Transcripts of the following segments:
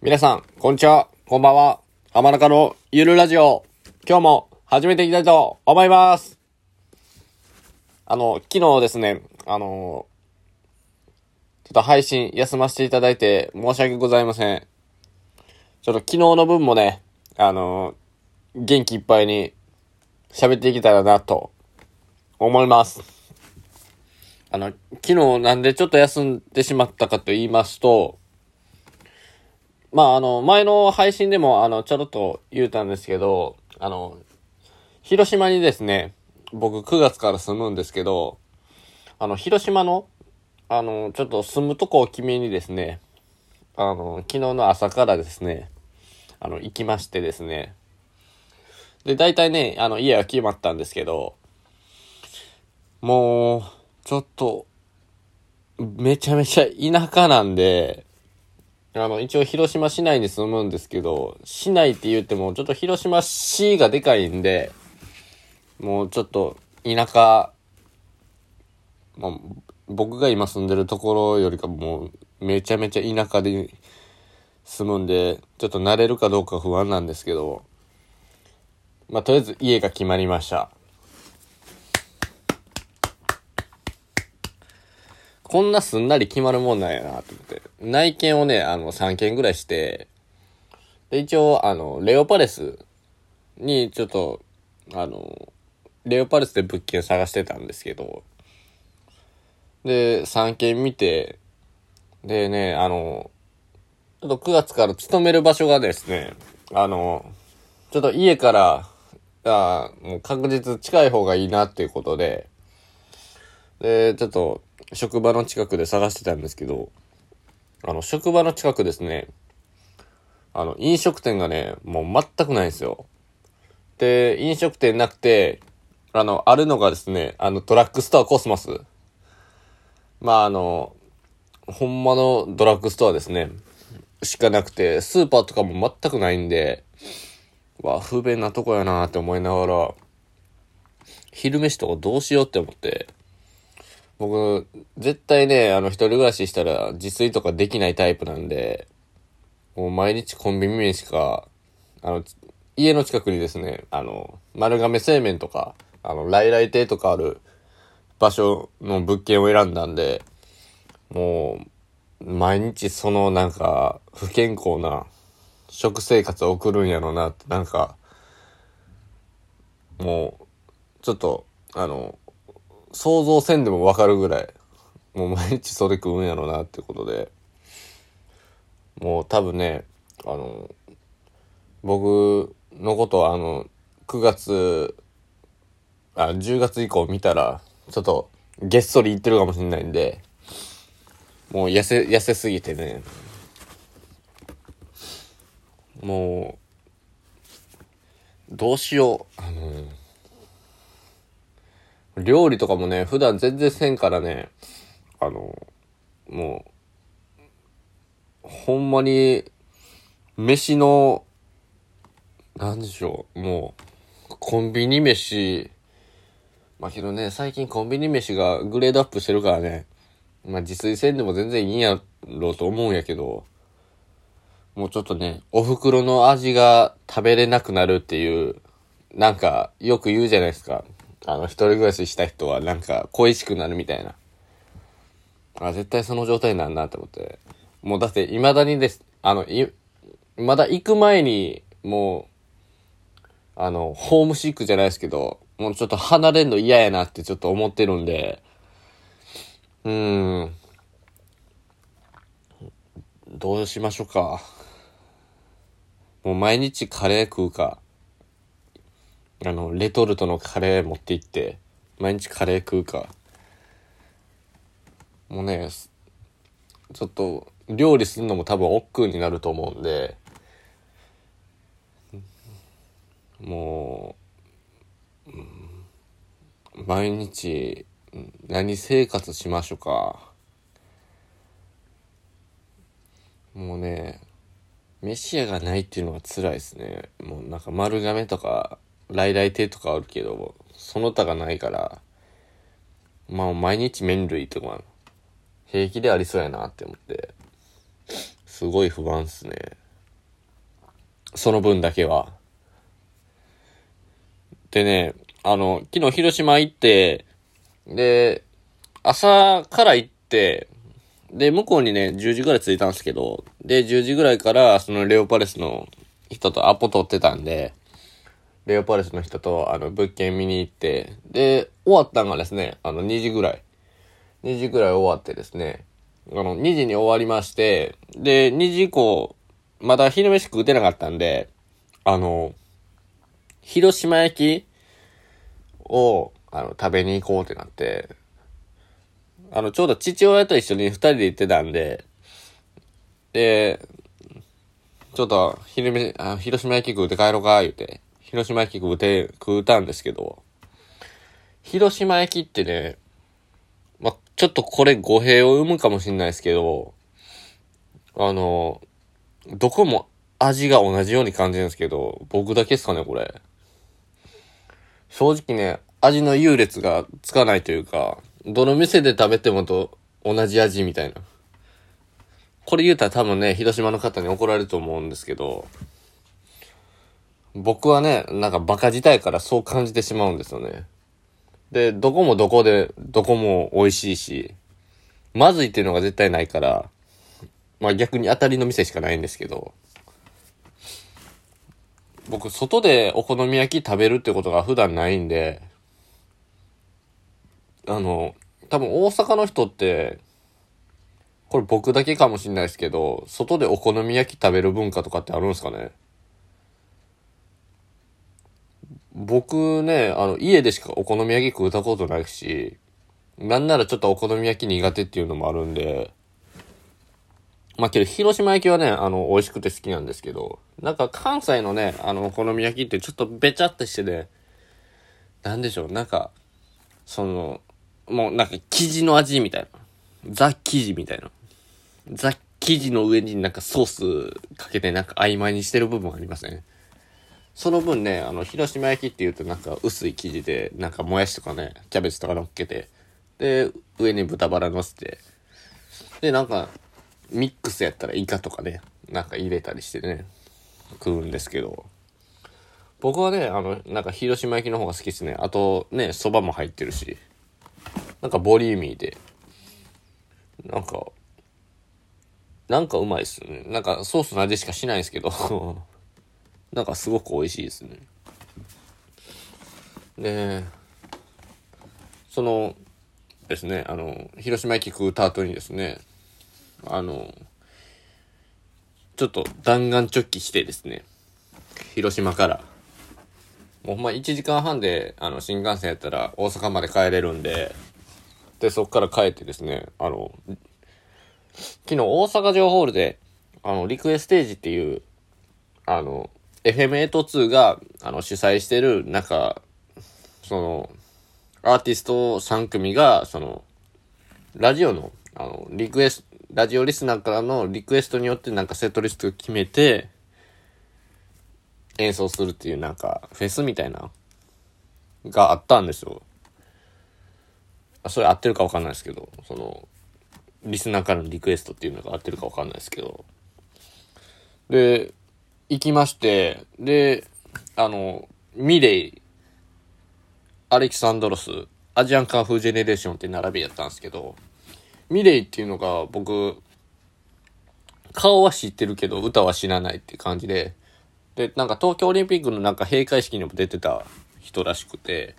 皆さん、こんにちは。こんばんは。浜中のゆるラジオ。今日も始めていきたいと思います。あの、昨日ですね、あの、ちょっと配信休ませていただいて申し訳ございません。ちょっと昨日の分もね、あの、元気いっぱいに喋っていけたらなと思います。あの、昨日なんでちょっと休んでしまったかと言いますと、まあ、あの、前の配信でも、あの、ちょろっと言うたんですけど、あの、広島にですね、僕9月から住むんですけど、あの、広島の、あの、ちょっと住むとこを決めにですね、あの、昨日の朝からですね、あの、行きましてですね、で、大体ね、あの、家は決まったんですけど、もう、ちょっと、めちゃめちゃ田舎なんで、あの、一応広島市内に住むんですけど、市内って言っても、ちょっと広島市がでかいんで、もうちょっと田舎、まあ、僕が今住んでるところよりかもうめちゃめちゃ田舎で住むんで、ちょっと慣れるかどうか不安なんですけど、まあ、とりあえず家が決まりました。こんなすんなり決まるもんなんやなと思って。内見をね、あの、3件ぐらいして、で、一応、あの、レオパレスに、ちょっと、あの、レオパレスで物件探してたんですけど、で、3件見て、でね、あの、ちょっと9月から勤める場所がですね、あの、ちょっと家から、あもう確実近い方がいいなっていうことで、で、ちょっと、職場の近くで探してたんですけど、あの、職場の近くですね、あの、飲食店がね、もう全くないんですよ。で、飲食店なくて、あの、あるのがですね、あの、ドラッグストアコスモス。まあ、あの、ほんまのドラッグストアですね。しかなくて、スーパーとかも全くないんで、わ、不便なとこやなって思いながら、昼飯とかどうしようって思って、僕、絶対ね、あの、一人暮らししたら自炊とかできないタイプなんで、もう毎日コンビニ飯か、あの、家の近くにですね、あの、丸亀製麺とか、あの、来来亭とかある場所の物件を選んだんで、もう、毎日そのなんか、不健康な食生活を送るんやろうなって、なんか、もう、ちょっと、あの、想像せんでもわかるぐらい、もう毎日それ食うんやろうなってことで、もう多分ね、あの、僕のことはあの、9月、あ、10月以降見たら、ちょっと、げっそり言ってるかもしれないんで、もう痩せ、痩せすぎてね、もう、どうしよう、あの、料理とかもね、普段全然せんからね、あの、もう、ほんまに、飯の、なんでしょう、もう、コンビニ飯、まあけどね、最近コンビニ飯がグレードアップしてるからね、まあ自炊せんでも全然いいんやろうと思うんやけど、もうちょっとね、お袋の味が食べれなくなるっていう、なんか、よく言うじゃないですか。あの、一人暮らしした人はなんか恋しくなるみたいな。あ、絶対その状態なんだと思って。もうだって未だにです、あの、い、まだ行く前に、もう、あの、ホームシックじゃないですけど、もうちょっと離れんの嫌やなってちょっと思ってるんで、うーん。どうしましょうか。もう毎日カレー食うか。あの、レトルトのカレー持って行って、毎日カレー食うか。もうね、ちょっと、料理するのも多分億劫になると思うんで、もう、毎日、何生活しましょうか。もうね、飯屋がないっていうのが辛いですね。もうなんか丸亀とか、来来亭とかあるけど、その他がないから、まあ毎日麺類とか、平気でありそうやなって思って、すごい不安っすね。その分だけは。でね、あの、昨日広島行って、で、朝から行って、で、向こうにね、10時ぐらい着いたんですけど、で、10時ぐらいから、そのレオパレスの人とアポ取ってたんで、レオパレスの人と、あの、物件見に行って、で、終わったんがですね、あの、2時ぐらい。2時ぐらい終わってですね、あの、2時に終わりまして、で、2時以降、まだ昼飯食うてなかったんで、あの、広島焼きを、あの、食べに行こうってなって、あの、ちょうど父親と一緒に二人で行ってたんで、で、ちょっと、昼飯、あ広島焼き食うて帰ろうか、言うて、広島焼き食うて、食うたんですけど、広島焼きってね、ま、ちょっとこれ語弊を生むかもしんないですけど、あの、どこも味が同じように感じるんですけど、僕だけですかね、これ。正直ね、味の優劣がつかないというか、どの店で食べてもと同じ味みたいな。これ言うたら多分ね、広島の方に怒られると思うんですけど、僕はね、なんかバカ自体からそう感じてしまうんですよね。で、どこもどこで、どこも美味しいし、まずいっていうのが絶対ないから、まあ逆に当たりの店しかないんですけど、僕、外でお好み焼き食べるってことが普段ないんで、あの、多分大阪の人って、これ僕だけかもしんないですけど、外でお好み焼き食べる文化とかってあるんですかね？僕ね、あの、家でしかお好み焼き食うたことないし、なんならちょっとお好み焼き苦手っていうのもあるんで、まあ、けど、広島焼きはね、あの、美味しくて好きなんですけど、なんか関西のね、あの、お好み焼きってちょっとべちゃってしてね、なんでしょう、なんか、その、もうなんか生地の味みたいな。ザ生地みたいな。ザ生地の上になんかソースかけてなんか曖昧にしてる部分ありますね。その分ね、あの、広島焼きって言うとなんか薄い生地で、なんかもやしとかね、キャベツとか乗っけて、で、上に豚バラ乗せて、で、なんか、ミックスやったらイカとかね、なんか入れたりしてね、食うんですけど、僕はね、あの、なんか広島焼きの方が好きですね。あとね、蕎麦も入ってるし、なんかボリューミーで、なんか、なんかうまいっすね。なんかソースの味しかしないんですけどなんかすごく美味しいですね。で、そのですね、あの、広島焼き食うた後にですね、あの、ちょっと弾丸直帰してですね、広島から、もうほんま1時間半で、あの、新幹線やったら大阪まで帰れるんで、で、そっから帰ってですね、あの、昨日大阪城ホールで、あの、リクエステージっていう、あの、FM82 が、あの、主催してる、なんか、その、アーティスト3組が、その、ラジオの、あの、リクエスト、ラジオリスナーからのリクエストによってなんかセットリストを決めて、演奏するっていうなんか、フェスみたいな、があったんですよ。それ合ってるかわかんないですけど、その、リスナーからのリクエストっていうのが合ってるかわかんないですけど。で、行きまして、で、あの、ミレイ、アレキサンドロス、アジアンカンフージェネレーションって並びやったんですけど、ミレイっていうのが僕、顔は知ってるけど歌は知らないって感じで、で、なんか東京オリンピックのなんか閉会式にも出てた人らしくて、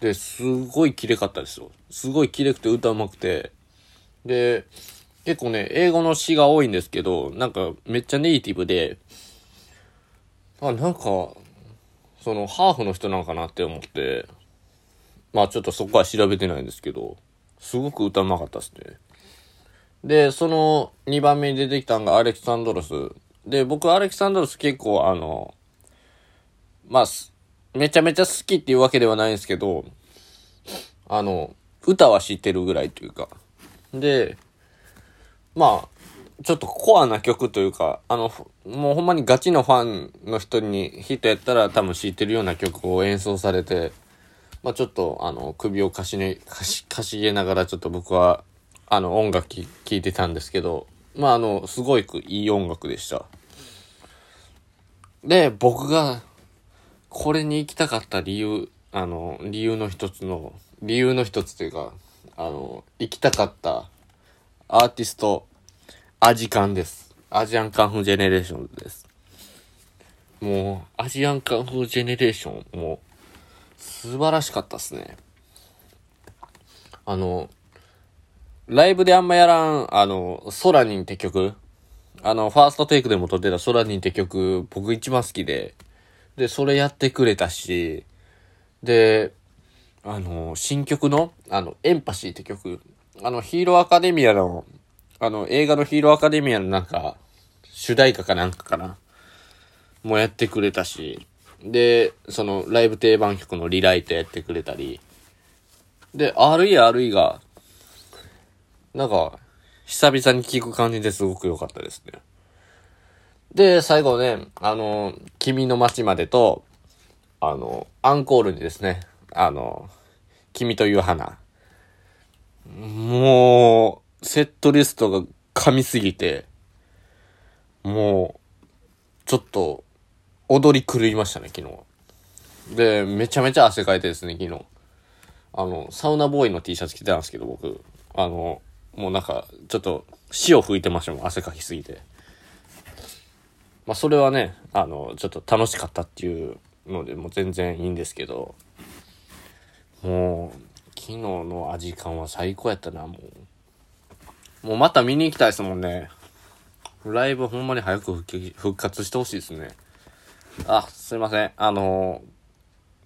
で、すごい綺麗かったですよ。すごい綺麗くて歌うまくて、で、結構ね、英語の詩が多いんですけど、なんかめっちゃネイティブで、あ、なんか、その、ハーフの人なんかなって思って、まあちょっとそこは調べてないんですけど、すごく歌うまかったっすね。で、その2番目に出てきたのがアレキサンドロス。で、僕アレキサンドロス結構あの、まあ、めちゃめちゃ好きっていうわけではないんですけど、あの、歌は知ってるぐらいというか。で、まあ、ちょっとコアな曲というか、あの、もうほんまにガチのファンの人に、人やったら多分知ってるような曲を演奏されて、まあちょっと、あの、首をかしね、かし、かしげながらちょっと僕は、あの、音楽聴いてたんですけど、まああの、すごいいい音楽でした。で、僕が、これに行きたかった理由、あの、理由の一つの、理由の一つというか、あの、行きたかったアーティスト、アジカンです。アジアンカンフージェネレーションです。もう、アジアンカンフージェネレーション、もう、素晴らしかったっすね。あの、ライブであんまやらん、あの、ソラニンって曲、あの、ファーストテイクでも撮ってたソラニンって曲、僕一番好きで、で、それやってくれたし、で、あの、新曲の、あの、エンパシーって曲、あの、ヒーローアカデミアの、あの、映画のヒーローアカデミアのなんか、主題歌かなんかかな。もやってくれたし、で、その、ライブ定番曲のリライトやってくれたり、で、RERE が、なんか、久々に聞く感じですごく良かったですね。で、最後ね、あの、君の街までと、あの、アンコールにですね、あの、君という花。もう、セットリストが噛みすぎて、もう、ちょっと、踊り狂いましたね、昨日。で、めちゃめちゃ汗かいてですね、昨日。あの、サウナボーイの T シャツ着てたんですけど、僕。あの、もうなんか、ちょっと、潮吹いてましたもん、汗かきすぎて。まあ、それはね、あの、ちょっと楽しかったっていうので、もう全然いいんですけど、もう、昨日の味感は最高やったな、もう。もうまた見に行きたいですもんね。ライブほんまに早く復活してほしいですね。あ、すいません。あの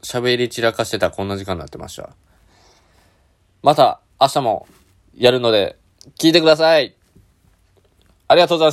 喋り散らかしてたらこんな時間になってました。また明日もやるので、聞いてください。ありがとうございます。